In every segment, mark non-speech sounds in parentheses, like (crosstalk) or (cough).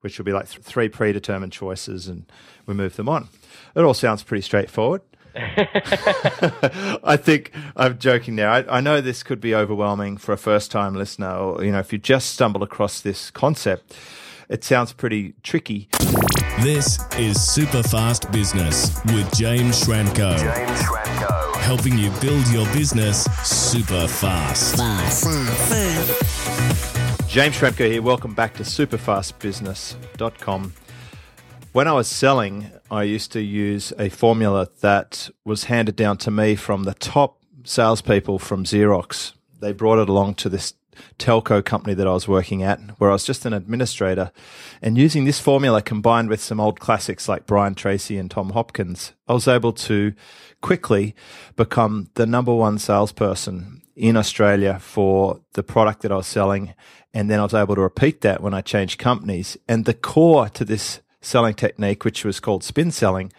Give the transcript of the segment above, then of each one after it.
which will be like th- three predetermined choices, and we move them on. It all sounds pretty straightforward. (laughs) I think I'm joking now. I, I, know this could be overwhelming for a first time listener, or you know, if you just stumbled across this concept, it sounds pretty tricky. This is Super Fast Business with James Schramko. James Schramko. Helping you build your business super fast. Fast. James Schramko here. Welcome back to superfastbusiness.com. When I was selling, I used to use a formula that was handed down to me from the top salespeople from Xerox. They brought it along to this telco company that I was working at, where I was just an administrator. And using this formula combined with some old classics like Brian Tracy and Tom Hopkins, I was able to quickly become the number one salesperson in Australia for the product that I was selling. And then I was able to repeat that when I changed companies. And the core to this selling technique, which was called spin selling,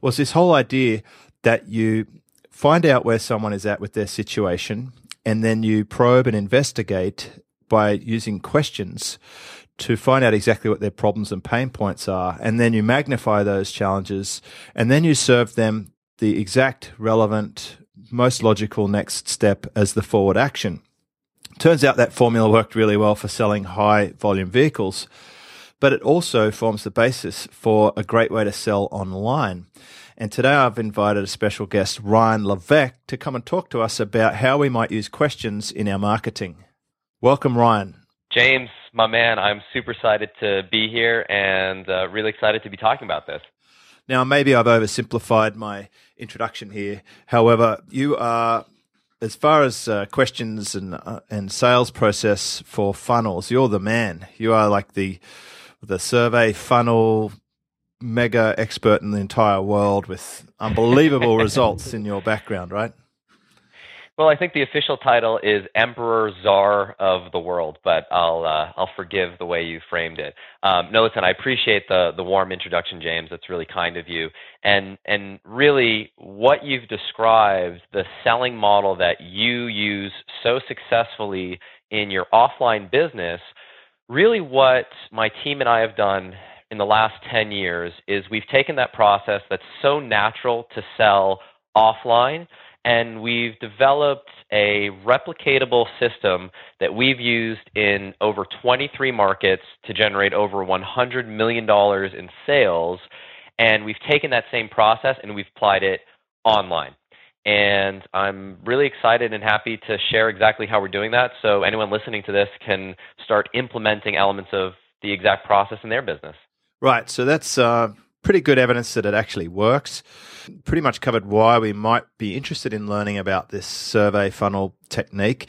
was this whole idea that you find out where someone is at with their situation and then you probe and investigate by using questions to find out exactly what their problems and pain points are. And then you magnify those challenges and then you serve them the exact relevant, most logical next step as the forward action. Turns out that formula worked really well for selling high volume vehicles but it also forms the basis for a great way to sell online. And today I've invited a special guest, Ryan Levesque, to come and talk to us about how we might use questions in our marketing. Welcome, Ryan. James, my man, I'm super excited to be here and uh, really excited to be talking about this. Now, maybe I've oversimplified my introduction here. However, you are, as far as uh, questions and uh, and sales process for funnels, you're the man. You are like the the survey funnel mega expert in the entire world with unbelievable (laughs) results in your background, right? Well, I think the official title is Emperor Czar of the World, but I'll uh, I'll forgive the way you framed it. Um, no, listen, I appreciate the the warm introduction, James. That's really kind of you. And and really, what you've described, the selling model that you use so successfully in your offline business, really what my team and I have done in the last 10 years is we've taken that process that's so natural to sell offline and we've developed a replicatable system that we've used in over 23 markets to generate over $100 million in sales. And we've taken that same process and we've applied it online. And I'm really excited and happy to share exactly how we're doing that so anyone listening to this can start implementing elements of the exact process in their business. Right. So that's uh, pretty good evidence that it actually works. Pretty much covered why we might be interested in learning about this survey funnel technique.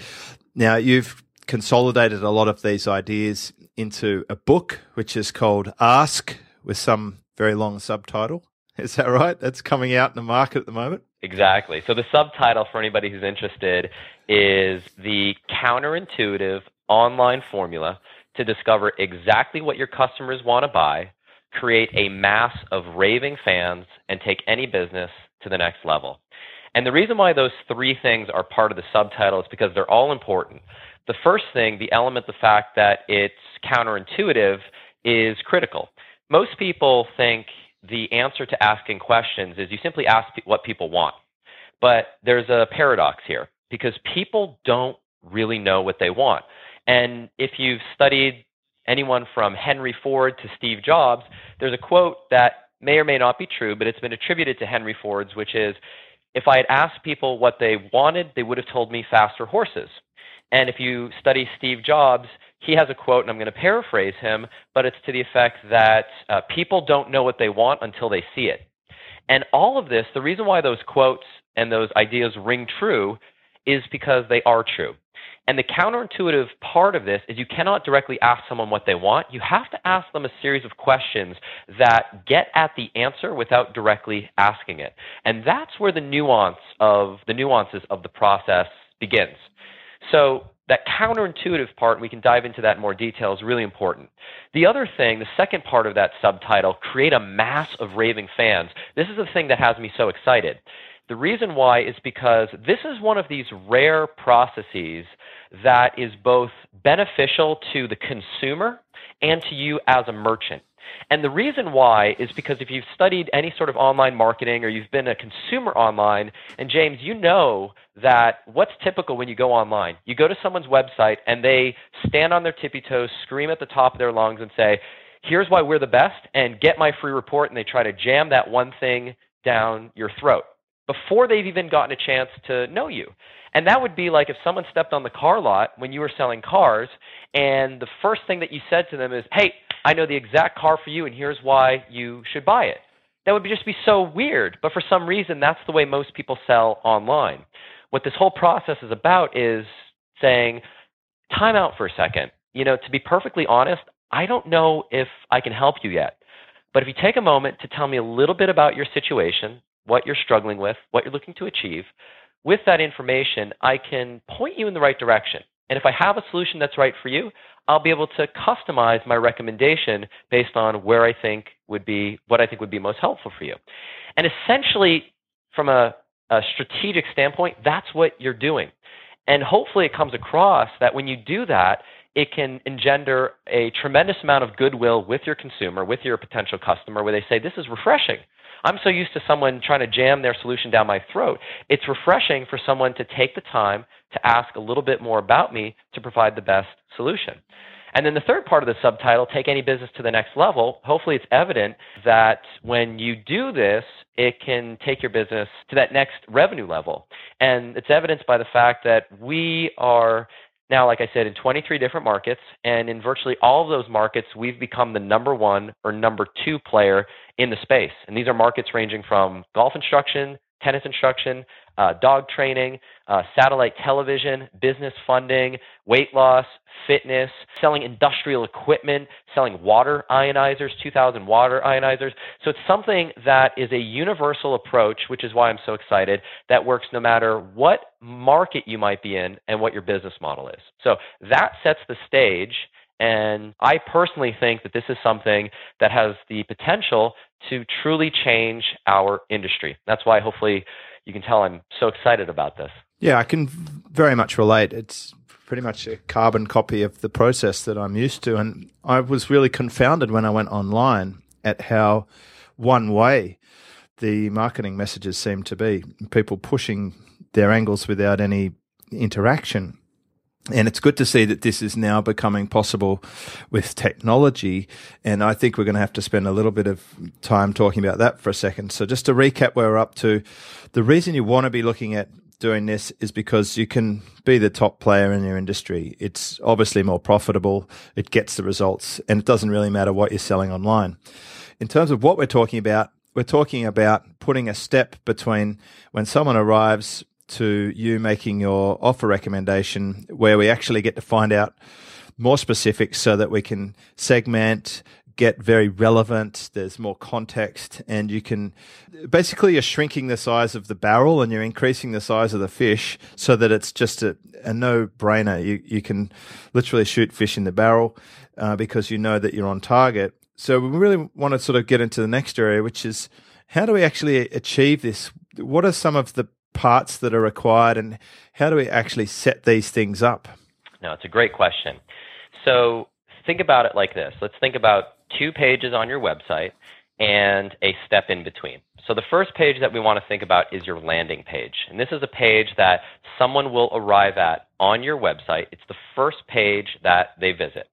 Now, you've consolidated a lot of these ideas into a book, which is called Ask, with some very long subtitle. (laughs) Is that right? That's coming out in the market at the moment. Exactly. So the subtitle for anybody who's interested is the counterintuitive online formula to discover exactly what your customers want to buy, create a mass of raving fans, and take any business to the next level. And the reason why those three things are part of the subtitle is because they're all important. The first thing, the element, the fact that it's counterintuitive, is critical. Most people think the answer to asking questions is you simply ask what people want. But there's a paradox here because people don't really know what they want. And if you've studied anyone from Henry Ford to Steve Jobs, there's a quote that may or may not be true, but it's been attributed to Henry Ford's, which is if I had asked people what they wanted, they would have told me faster horses. And if you study Steve Jobs, he has a quote, and I'm going to paraphrase him, but it's to the effect that uh, people don't know what they want until they see it. And all of this, the reason why those quotes and those ideas ring true is because they are true. And the counterintuitive part of this is you cannot directly ask someone what they want. You have to ask them a series of questions that get at the answer without directly asking it. And that's where the nuance of the nuances of the process begins. So that counterintuitive part, we can dive into that in more detail, is really important. The other thing, the second part of that subtitle, create a mass of raving fans. This is the thing that has me so excited. The reason why is because this is one of these rare processes that is both beneficial to the consumer and to you as a merchant. And the reason why is because if you've studied any sort of online marketing or you've been a consumer online, and James, you know that what's typical when you go online? You go to someone's website and they stand on their tippy toes, scream at the top of their lungs, and say, Here's why we're the best, and get my free report. And they try to jam that one thing down your throat before they've even gotten a chance to know you. And that would be like if someone stepped on the car lot when you were selling cars, and the first thing that you said to them is, Hey, I know the exact car for you, and here's why you should buy it. That would just be so weird. But for some reason, that's the way most people sell online. What this whole process is about is saying, time out for a second. You know, to be perfectly honest, I don't know if I can help you yet. But if you take a moment to tell me a little bit about your situation, what you're struggling with, what you're looking to achieve, with that information, I can point you in the right direction. And if I have a solution that's right for you, I'll be able to customize my recommendation based on where I think would be what I think would be most helpful for you. And essentially, from a, a strategic standpoint, that's what you're doing. And hopefully, it comes across that when you do that, it can engender a tremendous amount of goodwill with your consumer, with your potential customer, where they say, This is refreshing. I'm so used to someone trying to jam their solution down my throat. It's refreshing for someone to take the time to ask a little bit more about me to provide the best solution. And then the third part of the subtitle, Take Any Business to the Next Level, hopefully it's evident that when you do this, it can take your business to that next revenue level. And it's evidenced by the fact that we are now, like I said, in 23 different markets, and in virtually all of those markets, we've become the number one or number two player in the space. And these are markets ranging from golf instruction, tennis instruction, uh, dog training, uh, satellite television, business funding, weight loss, fitness, selling industrial equipment, selling water ionizers, 2,000 water ionizers. So it's something that is a universal approach, which is why I'm so excited, that works no matter what market you might be in and what your business model is. So that sets the stage. And I personally think that this is something that has the potential to truly change our industry. That's why hopefully you can tell I'm so excited about this. Yeah, I can very much relate. It's pretty much a carbon copy of the process that I'm used to. And I was really confounded when I went online at how one way the marketing messages seem to be people pushing their angles without any interaction. And it's good to see that this is now becoming possible with technology. And I think we're going to have to spend a little bit of time talking about that for a second. So, just to recap where we're up to, the reason you want to be looking at doing this is because you can be the top player in your industry. It's obviously more profitable, it gets the results, and it doesn't really matter what you're selling online. In terms of what we're talking about, we're talking about putting a step between when someone arrives to you making your offer recommendation where we actually get to find out more specifics so that we can segment, get very relevant. There's more context, and you can basically you're shrinking the size of the barrel and you're increasing the size of the fish so that it's just a, a no brainer. You you can literally shoot fish in the barrel uh, because you know that you're on target. So we really want to sort of get into the next area, which is how do we actually achieve this? What are some of the parts that are required, and how do we actually set these things up? No, it's a great question. So think about it like this. Let's think about two pages on your website and a step in between. So the first page that we want to think about is your landing page. And this is a page that someone will arrive at on your website. It's the first page that they visit.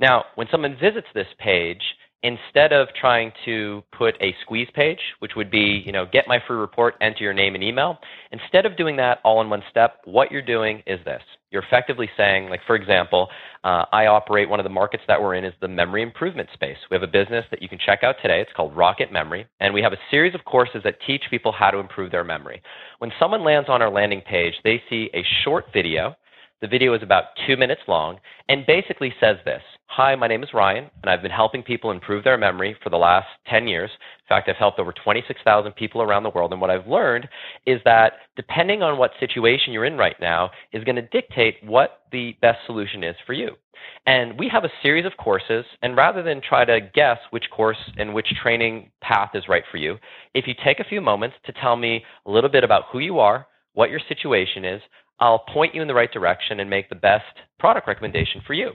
Now, when someone visits this page, instead of trying to put a squeeze page, which would be, you know, get my free report, enter your name and email, instead of doing that all in one step, what you're doing is this. You're effectively saying, like, for example, uh, I operate one of the markets that we're in is the memory improvement space. We have a business that you can check out today. It's called Rocket Memory, and we have a series of courses that teach people how to improve their memory. When someone lands on our landing page, they see a short video The video is about two minutes long and basically says this Hi, my name is Ryan, and I've been helping people improve their memory for the last 10 years. In fact, I've helped over 26,000 people around the world. And what I've learned is that depending on what situation you're in right now, is going to dictate what the best solution is for you. And we have a series of courses, and rather than try to guess which course and which training path is right for you, if you take a few moments to tell me a little bit about who you are, what your situation is, I'll point you in the right direction and make the best product recommendation for you.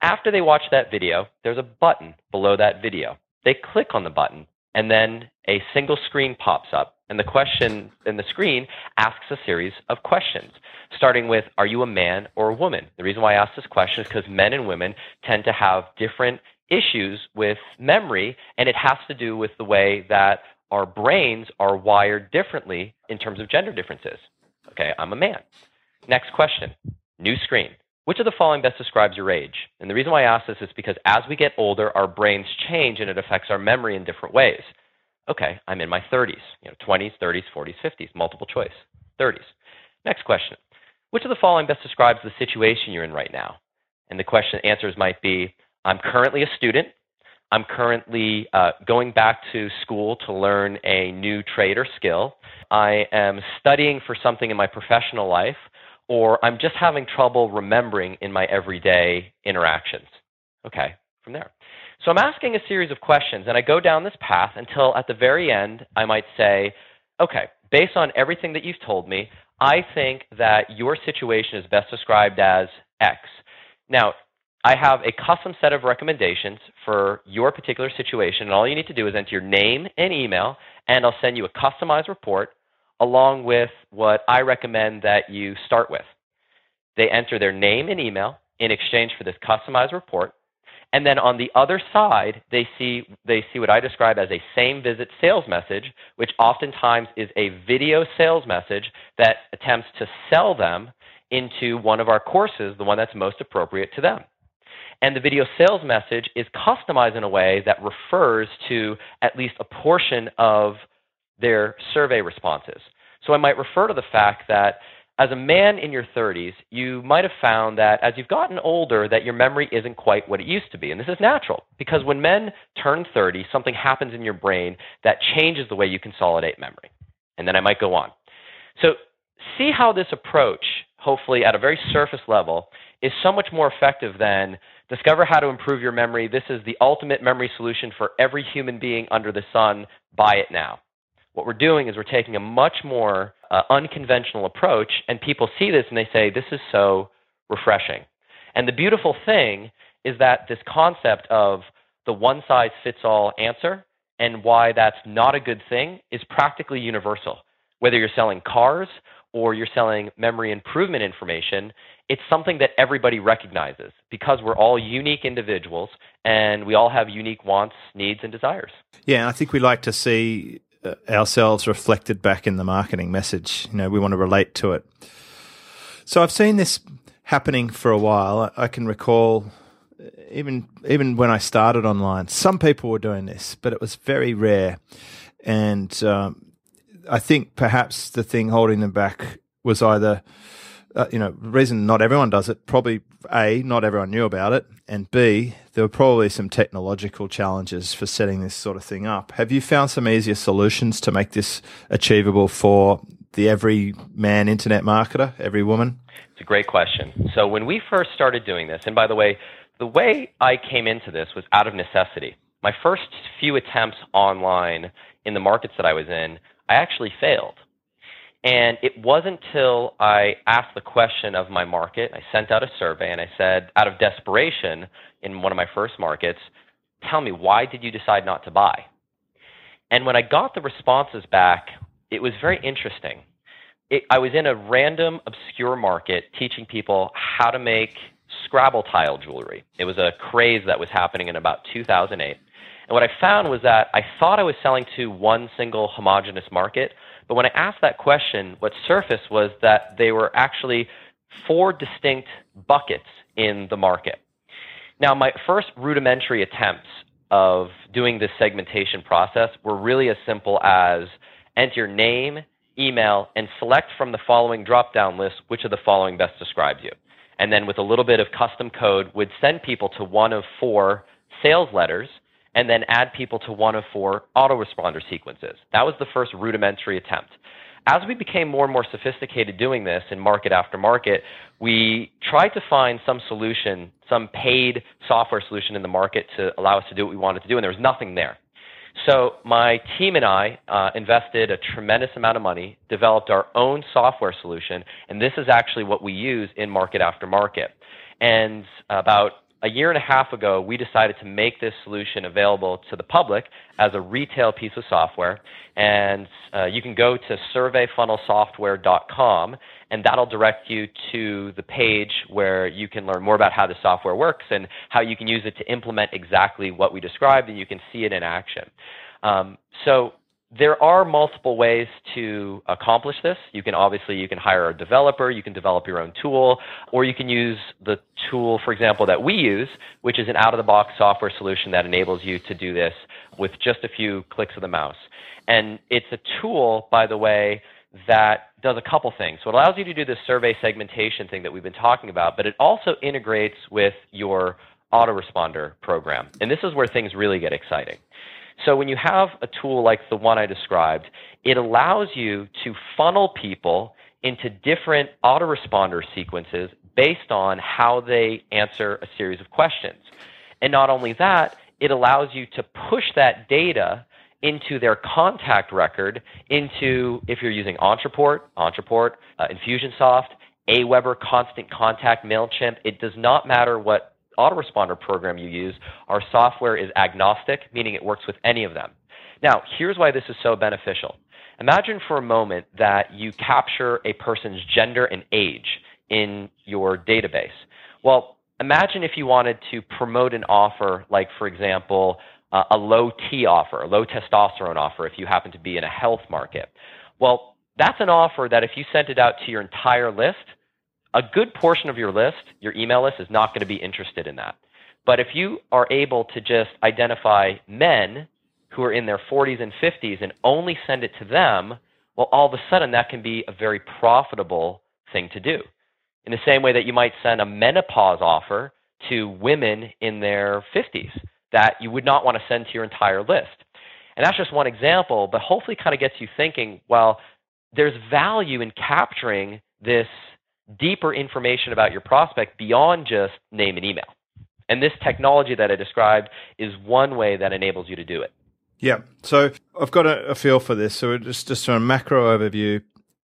After they watch that video, there's a button below that video. They click on the button, and then a single screen pops up. And the question in the screen asks a series of questions, starting with Are you a man or a woman? The reason why I ask this question is because men and women tend to have different issues with memory, and it has to do with the way that our brains are wired differently in terms of gender differences. Okay, I'm a man. Next question. New screen. Which of the following best describes your age? And the reason why I ask this is because as we get older, our brains change and it affects our memory in different ways. Okay, I'm in my 30s, you know, 20s, 30s, 40s, 50s, multiple choice, 30s. Next question. Which of the following best describes the situation you're in right now? And the question answers might be I'm currently a student. I'm currently uh, going back to school to learn a new trade or skill. I am studying for something in my professional life, or I'm just having trouble remembering in my everyday interactions. Okay, from there. So I'm asking a series of questions, and I go down this path until at the very end, I might say, okay, based on everything that you've told me, I think that your situation is best described as X. Now, I have a custom set of recommendations for your particular situation, and all you need to do is enter your name and email, and I'll send you a customized report along with what I recommend that you start with. They enter their name and email in exchange for this customized report. And then on the other side, they see, they see what I describe as a same visit sales message, which oftentimes is a video sales message that attempts to sell them into one of our courses, the one that's most appropriate to them. And the video sales message is customized in a way that refers to at least a portion of their survey responses. So I might refer to the fact that as a man in your 30s, you might have found that as you've gotten older that your memory isn't quite what it used to be. And this is natural because when men turn 30, something happens in your brain that changes the way you consolidate memory. And then I might go on. So see how this approach, hopefully at a very surface level, is so much more effective than discover how to improve your memory. This is the ultimate memory solution for every human being under the sun. Buy it now. What we're doing is we're taking a much more uh, unconventional approach, and people see this and they say, This is so refreshing. And the beautiful thing is that this concept of the one size fits all answer and why that's not a good thing is practically universal. Whether you're selling cars or you're selling memory improvement information, it's something that everybody recognizes because we're all unique individuals and we all have unique wants, needs, and desires. Yeah, I think we like to see uh, ourselves reflected back in the marketing message. You know, we want to relate to it. So I've seen this happening for a while. I can recall uh, even even when I started online, some people were doing this, but it was very rare. And um, I think perhaps the thing holding them back was either uh, you know, reason not everyone does it, probably A, not everyone knew about it, and B, there were probably some technological challenges for setting this sort of thing up. Have you found some easier solutions to make this achievable for the every man internet marketer, every woman? It's a great question. So when we first started doing this, and by the way, the way I came into this was out of necessity. My first few attempts online in the markets that I was in, I actually failed. And it wasn't until I asked the question of my market, I sent out a survey and I said, out of desperation in one of my first markets, tell me, why did you decide not to buy? And when I got the responses back, it was very interesting. It, I was in a random, obscure market teaching people how to make Scrabble tile jewelry. It was a craze that was happening in about 2008. And what I found was that I thought I was selling to one single homogenous market, but when I asked that question, what surfaced was that they were actually four distinct buckets in the market. Now, my first rudimentary attempts of doing this segmentation process were really as simple as enter your name, email, and select from the following drop down list which of the following best describes you. And then with a little bit of custom code, would send people to one of four sales letters and then add people to one of four autoresponder sequences. That was the first rudimentary attempt. As we became more and more sophisticated doing this in market after market, we tried to find some solution, some paid software solution in the market to allow us to do what we wanted to do, and there was nothing there. So my team and I uh, invested a tremendous amount of money, developed our own software solution, and this is actually what we use in market after market. And about a year and a half ago, we decided to make this solution available to the public as a retail piece of software. And uh, you can go to surveyfunnelsoftware.com, and that'll direct you to the page where you can learn more about how the software works and how you can use it to implement exactly what we described, and you can see it in action. Um, so there are multiple ways to accomplish this. You can obviously you can hire a developer, you can develop your own tool, or you can use the tool, for example, that we use, which is an out-of-the-box software solution that enables you to do this with just a few clicks of the mouse. And it's a tool, by the way, that does a couple things. So it allows you to do this survey segmentation thing that we've been talking about, but it also integrates with your autoresponder program. And this is where things really get exciting. So when you have a tool like the one I described, it allows you to funnel people into different autoresponder sequences based on how they answer a series of questions. And not only that, it allows you to push that data into their contact record into if you're using Ontraport, Ontraport, uh, Infusionsoft, Aweber, Constant Contact, MailChimp. It does not matter what autoresponder program you use, our software is agnostic, meaning it works with any of them. Now, here's why this is so beneficial. Imagine for a moment that you capture a person's gender and age in your database. Well, imagine if you wanted to promote an offer, like, for example, uh, a low T offer, a low testosterone offer, if you happen to be in a health market. Well, that's an offer that if you sent it out to your entire list, a good portion of your list, your email list, is not going to be interested in that. But if you are able to just identify men who are in their 40s and 50s and only send it to them, well, all of a sudden that can be a very profitable thing to do. In the same way that you might send a menopause offer to women in their 50s that you would not want to send to your entire list. And that's just one example, but hopefully kind of gets you thinking, well, there's value in capturing this deeper information about your prospect beyond just name and email. And this technology that I described is one way that enables you to do it. Yeah. So I've got a, a feel for this. So just just a macro overview.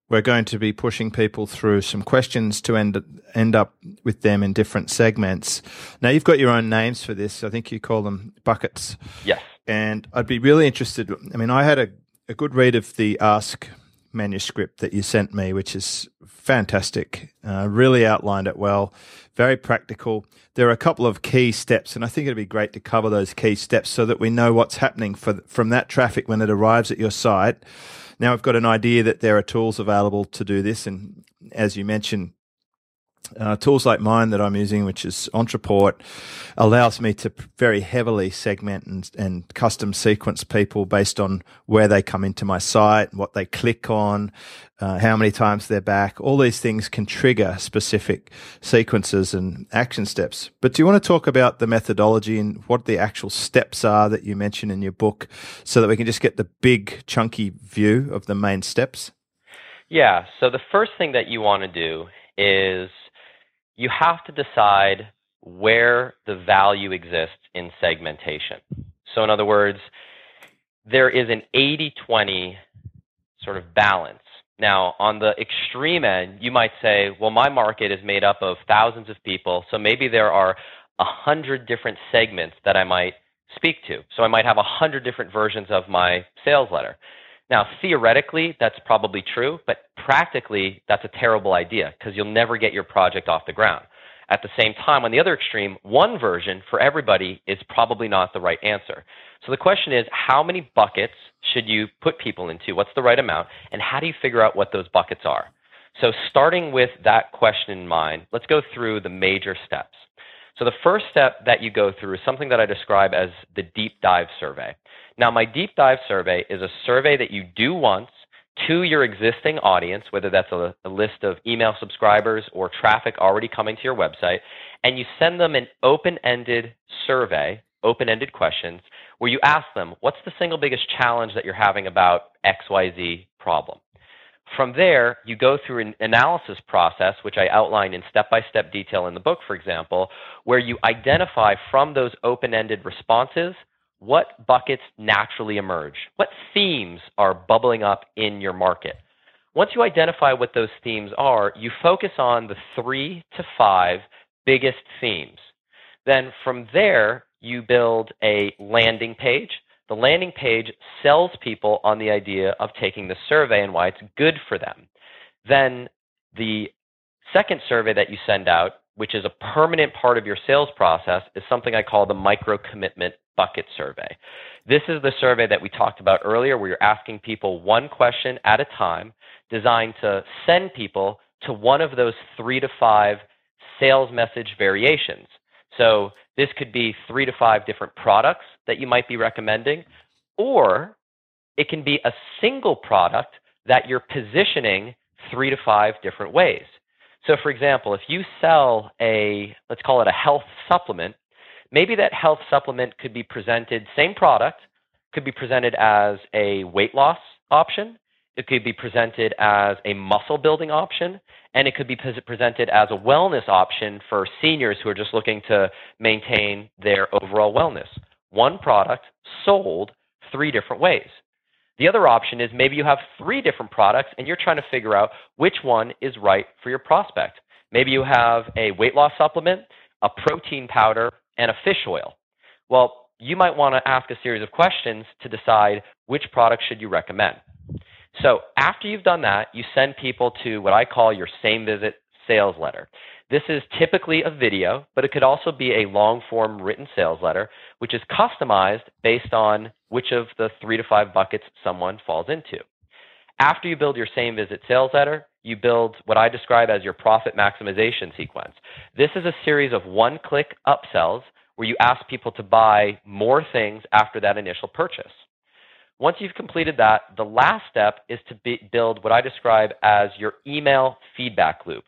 We're going to be pushing people through some questions to end end up with them in different segments. Now you've got your own names for this. I think you call them buckets. Yes. And I'd be really interested. I mean, I had a, a good read of the Ask manuscript that you sent me, which is fantastic. Uh, really outlined it well, very practical. There are a couple of key steps, and I think it'd be great to cover those key steps so that we know what's happening for, from that traffic when it arrives at your site. Now, I've got an idea that there are tools available to do this, and as you mentioned, uh, tools like mine that I'm using, which is Ontraport, allows me to very heavily segment and, and custom sequence people based on where they come into my site, what they click on, uh, how many times they're back. All these things can trigger specific sequences and action steps. But do you want to talk about the methodology and what the actual steps are that you mention in your book so that we can just get the big chunky view of the main steps? Yeah. So the first thing that you want to do is you have to decide where the value exists in segmentation. So, in other words, there is an 80 20 sort of balance. Now, on the extreme end, you might say, well, my market is made up of thousands of people, so maybe there are a hundred different segments that I might speak to. So I might have a hundred different versions of my sales letter. Now, theoretically, that's probably true, but practically, that's a terrible idea because you'll never get your project off the ground. At the same time, on the other extreme, one version for everybody is probably not the right answer. So the question is, how many buckets should you put people into? What's the right amount? And how do you figure out what those buckets are? So starting with that question in mind, let's go through the major steps. So the first step that you go through is something that I describe as the deep dive survey. Now, my deep dive survey is a survey that you do once to your existing audience, whether that's a, a, list of email subscribers or traffic already coming to your website, and you send them an open ended survey, open ended questions, where you ask them, what's the single biggest challenge that you're having about XYZ problem? From there, you go through an analysis process, which I outline in step by step detail in the book, for example, where you identify from those open ended responses what buckets naturally emerge, what themes are bubbling up in your market. Once you identify what those themes are, you focus on the three to five biggest themes. Then from there, you build a landing page. The landing page sells people on the idea of taking the survey and why it's good for them. Then the second survey that you send out, which is a permanent part of your sales process, is something I call the micro commitment bucket survey. This is the survey that we talked about earlier where you're asking people one question at a time designed to send people to one of those three to five sales message variations. So this could be three to five different products that you might be recommending, or it can be a single product that you're positioning three to five different ways. So, for example, if you sell a, let's call it a health supplement, maybe that health supplement could be presented, same product, could be presented as a weight loss option. It could be presented as a muscle building option, and it could be presented as a wellness option for seniors who are just looking to maintain their overall wellness. One product sold three different ways. The other option is maybe you have three different products and you're trying to figure out which one is right for your prospect. Maybe you have a weight loss supplement, a protein powder, and a fish oil. Well, you might want to ask a series of questions to decide which product should you recommend. So after you've done that, you send people to what I call your same visit sales letter. This is typically a video, but it could also be a long form written sales letter, which is customized based on which of the three to five buckets someone falls into. After you build your same visit sales letter, you build what I describe as your profit maximization sequence. This is a series of one click upsells where you ask people to buy more things after that initial purchase. Once you've completed that, the last step is to be, build what I describe as your email feedback loop.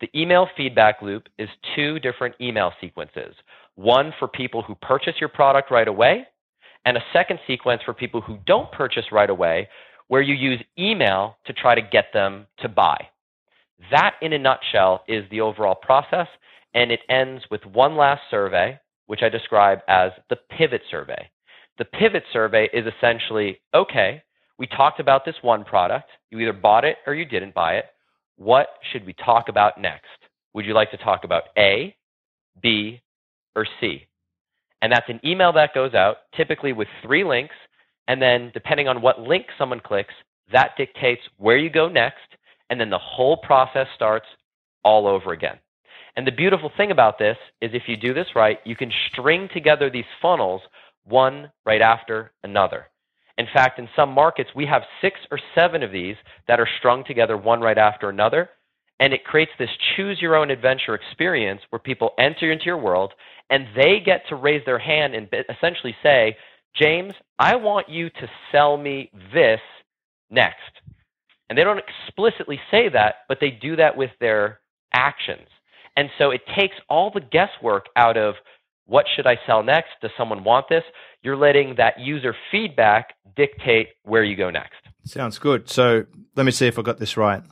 The email feedback loop is two different email sequences one for people who purchase your product right away, and a second sequence for people who don't purchase right away, where you use email to try to get them to buy. That, in a nutshell, is the overall process, and it ends with one last survey, which I describe as the pivot survey. The pivot survey is essentially okay, we talked about this one product, you either bought it or you didn't buy it. What should we talk about next? Would you like to talk about A, B, or C? And that's an email that goes out, typically with three links and then, depending on what link someone clicks, that dictates where you go next. And then the whole process starts all over again. And the beautiful thing about this is if you do this right, you can string together these funnels one right after another. In fact, in some markets, we have six or seven of these that are strung together one right after another. And it creates this choose your own adventure experience where people enter into your world and they get to raise their hand and essentially say, James, I want you to sell me this next. And they don't explicitly say that, but they do that with their actions. And so it takes all the guesswork out of what should I sell next? Does someone want this? You're letting that user feedback dictate where you go next. Sounds good. So let me see if I got this right.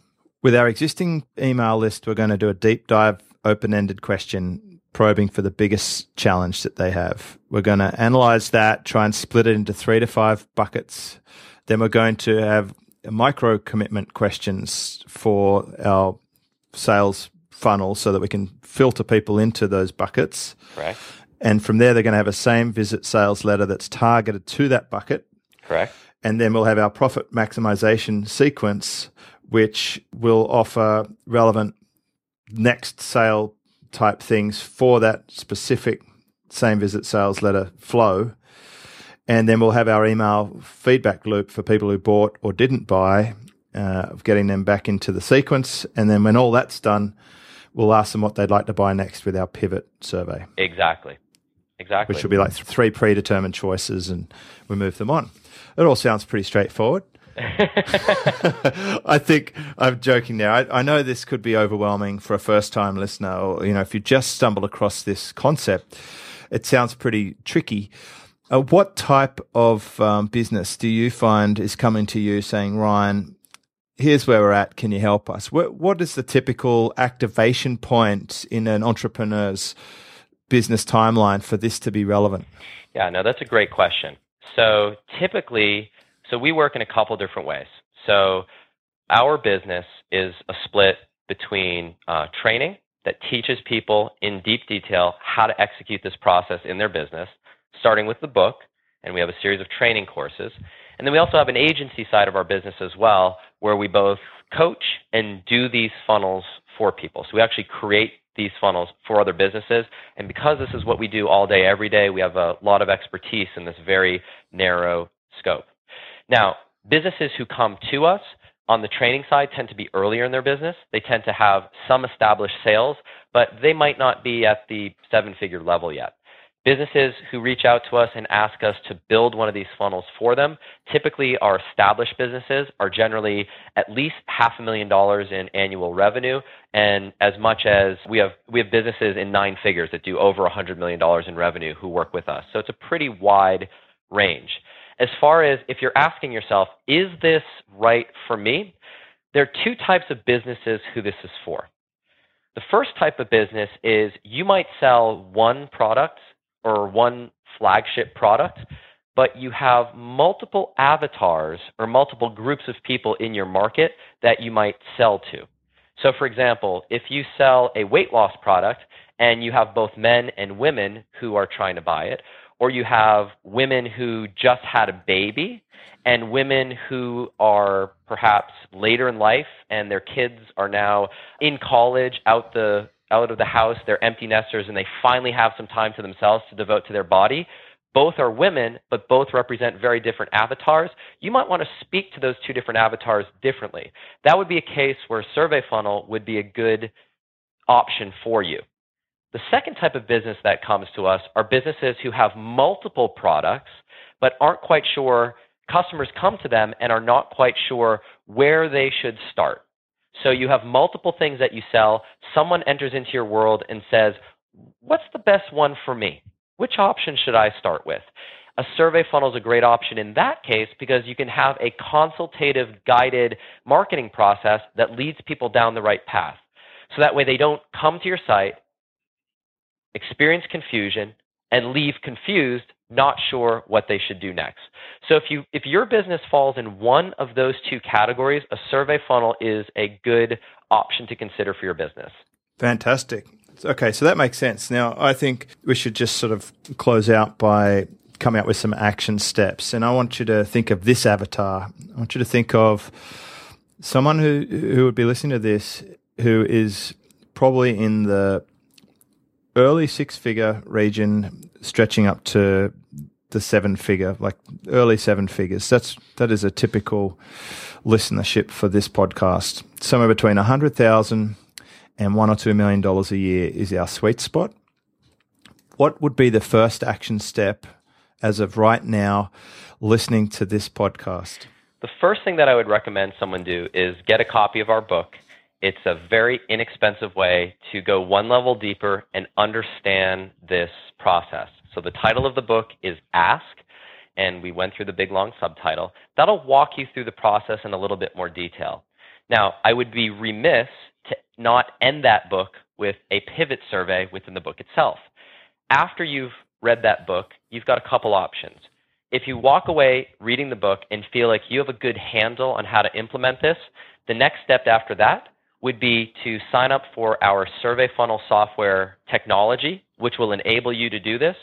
With our existing email list, we're going to do a deep dive, open ended question probing for the biggest challenge that they have. We're going to analyze that, try and split it into three to five buckets. Then we're going to have micro commitment questions for our sales funnel so that we can filter people into those buckets. Correct. And from there, they're going to have a same visit sales letter that's targeted to that bucket. Correct. And then we'll have our profit maximization sequence, which will offer relevant next sale type things for that specific same visit sales letter flow. And then we'll have our email feedback loop for people who bought or didn't buy, uh, of getting them back into the sequence. And then when all that's done, we'll ask them what they'd like to buy next with our pivot survey. Exactly. Exactly. Which will be like three predetermined choices and we move them on. It all sounds pretty straightforward. (laughs) (laughs) I think I'm joking now. I, I, know this could be overwhelming for a first time listener, or you know, if you just stumbled across this concept, it sounds pretty tricky. Uh, what type of um, business do you find is coming to you saying, Ryan, here's where we're at. Can you help us? what, what is the typical activation point in an entrepreneur's business timeline for this to be relevant? Yeah, no, that's a great question. So typically, so we work in a couple different ways. So our business is a split between uh, training that teaches people in deep detail how to execute this process in their business, starting with the book, and we have a series of training courses. And then we also have an agency side of our business as well, where we both coach and do these funnels for people. So we actually create these funnels for other businesses. And because this is what we do all day, every day, we have a lot of expertise in this very narrow scope. Now, businesses who come to us on the training side tend to be earlier in their business. They tend to have some established sales, but they might not be at the seven figure level yet. Businesses who reach out to us and ask us to build one of these funnels for them typically are established businesses, are generally at least half a million dollars in annual revenue, and as much as we have we have businesses in nine figures that do over hundred million dollars in revenue who work with us. So it's a pretty wide range. As far as if you're asking yourself, is this right for me? There are two types of businesses who this is for. The first type of business is you might sell one product or one flagship product, but you have multiple avatars or multiple groups of people in your market that you might sell to. So, for example, if you sell a weight loss product and you have both men and women who are trying to buy it, or you have women who just had a baby and women who are perhaps later in life and their kids are now in college out the out of the house, they're empty nesters, and they finally have some time to themselves to devote to their body. Both are women, but both represent very different avatars. You might want to speak to those two different avatars differently. That would be a case where survey funnel would be a good option for you. The second type of business that comes to us are businesses who have multiple products but aren't quite sure. Customers come to them and are not quite sure where they should start. So you have multiple things that you sell. Someone enters into your world and says, What's the best one for me? Which option should I start with? A survey funnel is a great option in that case because you can have a consultative, guided marketing process that leads people down the right path. So that way they don't come to your site, experience confusion, and leave confused not sure what they should do next. So if you if your business falls in one of those two categories, a survey funnel is a good option to consider for your business. Fantastic. Okay, so that makes sense. Now, I think we should just sort of close out by coming up with some action steps. And I want you to think of this avatar. I want you to think of someone who who would be listening to this who is probably in the early six figure region stretching up to the seven figure, like early seven figures. That's that is a typical listenership for this podcast. Somewhere between a hundred thousand and one or two million dollars a year is our sweet spot. What would be the first action step as of right now listening to this podcast? The first thing that I would recommend someone do is get a copy of our book it's a very inexpensive way to go one level deeper and understand this process. So the title of the book is Ask, and we went through the big long subtitle. That'll walk you through the process in a little bit more detail. Now, I would be remiss to not end that book with a pivot survey within the book itself. After you've read that book, you've got a couple options. If you walk away reading the book and feel like you have a good handle on how to implement this, the next step after that would be to sign up for our survey funnel software technology, which will enable you to do this,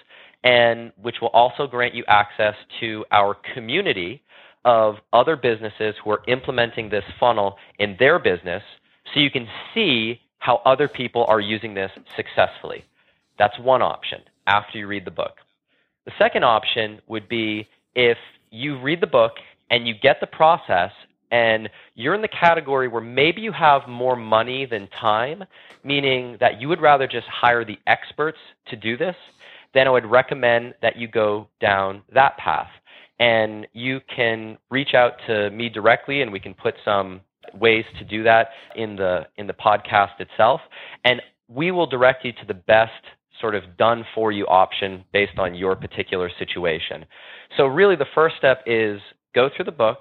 and which will also grant you access to our community of other businesses who are implementing this funnel in their business so you can see how other people are using this successfully. That's one option after you read the book. The second option would be if you read the book and you get the process and you're in the category where maybe you have more money than time, meaning that you would rather just hire the experts to do this, then I would recommend that you go down that path. and you can reach out to me directly and we can put some ways to do that in the in the podcast itself and we will direct you to the best sort of done for you option based on your particular situation. So really the first step is go through the book,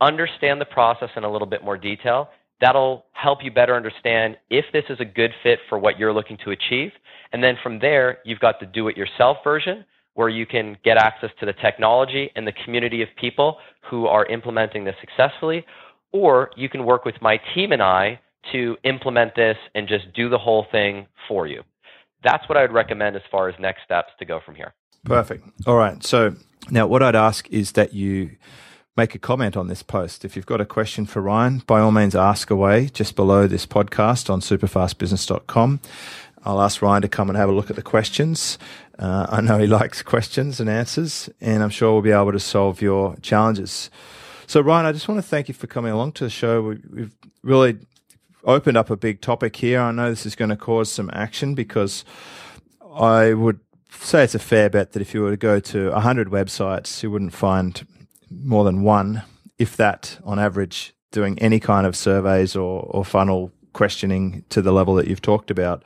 understand the process in a little bit more detail. That'll help you better understand if this is a good fit for what you're looking to achieve. And then from there, you've got the do it yourself version where you can get access to the technology and the community of people who are implementing this successfully. Or you can work with my team and I to implement this and just do the whole thing for you. That's what I would recommend as far as next steps to go from here. Perfect. All right. So now what I'd ask is that you make a comment on this post. If you've got a question for Ryan, by all means ask away just below this podcast on superfastbusiness.com. I'll ask Ryan to come and have a look at the questions. Uh, I know he (laughs) likes questions and answers, and I'm sure we'll be able to solve your challenges. So, Ryan, I just want to thank you for coming along to the show. We, we've really opened up a big topic here. I know this is going to cause some action because I would say it's a fair bet that if you were to go to 100 websites, you wouldn't find more than one, if that, on average, doing any kind of surveys or, or funnel questioning to the level that you've talked about.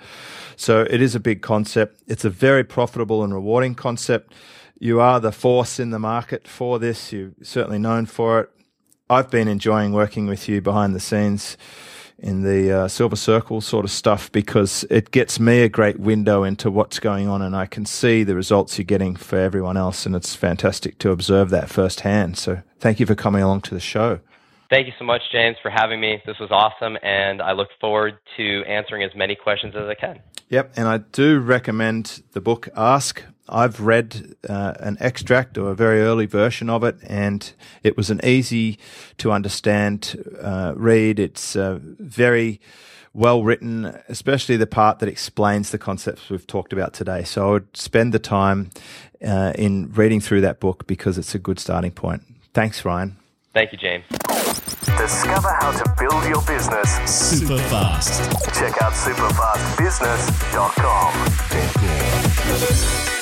So it is a big concept. It's a very profitable and rewarding concept. You are the force in the market for this. You're certainly known for it. I've been enjoying working with you behind the scenes in the uh, silver circle sort of stuff because it gets me a great window into what's going on and I can see the results you're getting for everyone else and it's fantastic to observe that firsthand. So thank you for coming along to the show. Thank you so much, James, for having me. This was awesome, and I look forward to answering as many questions as I can. Yep, and I do recommend the book Ask. I've read uh, an extract or a very early version of it, and it was an easy to understand uh, read. It's uh, very well written, especially the part that explains the concepts we've talked about today. So I would spend the time uh, in reading through that book because it's a good starting point. Thanks, Ryan. Thank you, James. Discover how to build your business super fast. Check out superfastbusiness.com.